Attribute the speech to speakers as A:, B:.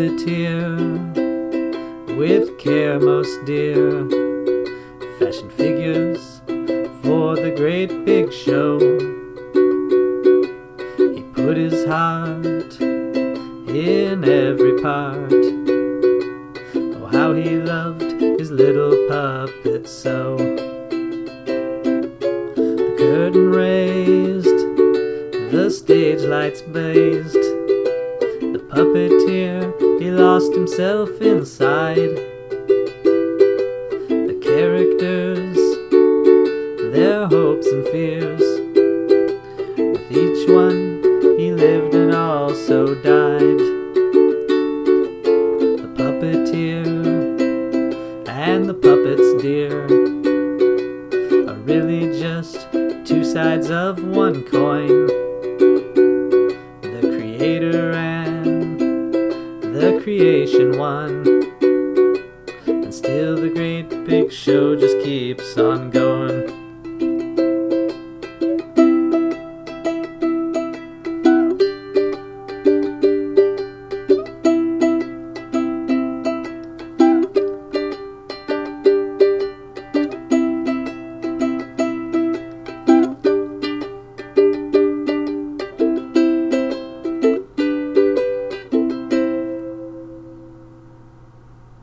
A: puppeteer with care most dear. Fashion figures for the great big show. He put his heart in every part. Oh, how he loved his little puppet so. The curtain raised, the stage lights blazed. The puppeteer, lost himself inside. The characters, their hopes and fears. With each one, he lived and also died. The puppeteer and the puppets dear are really just two sides of one coin. The creator the creation one. And still the great big show just keeps on going.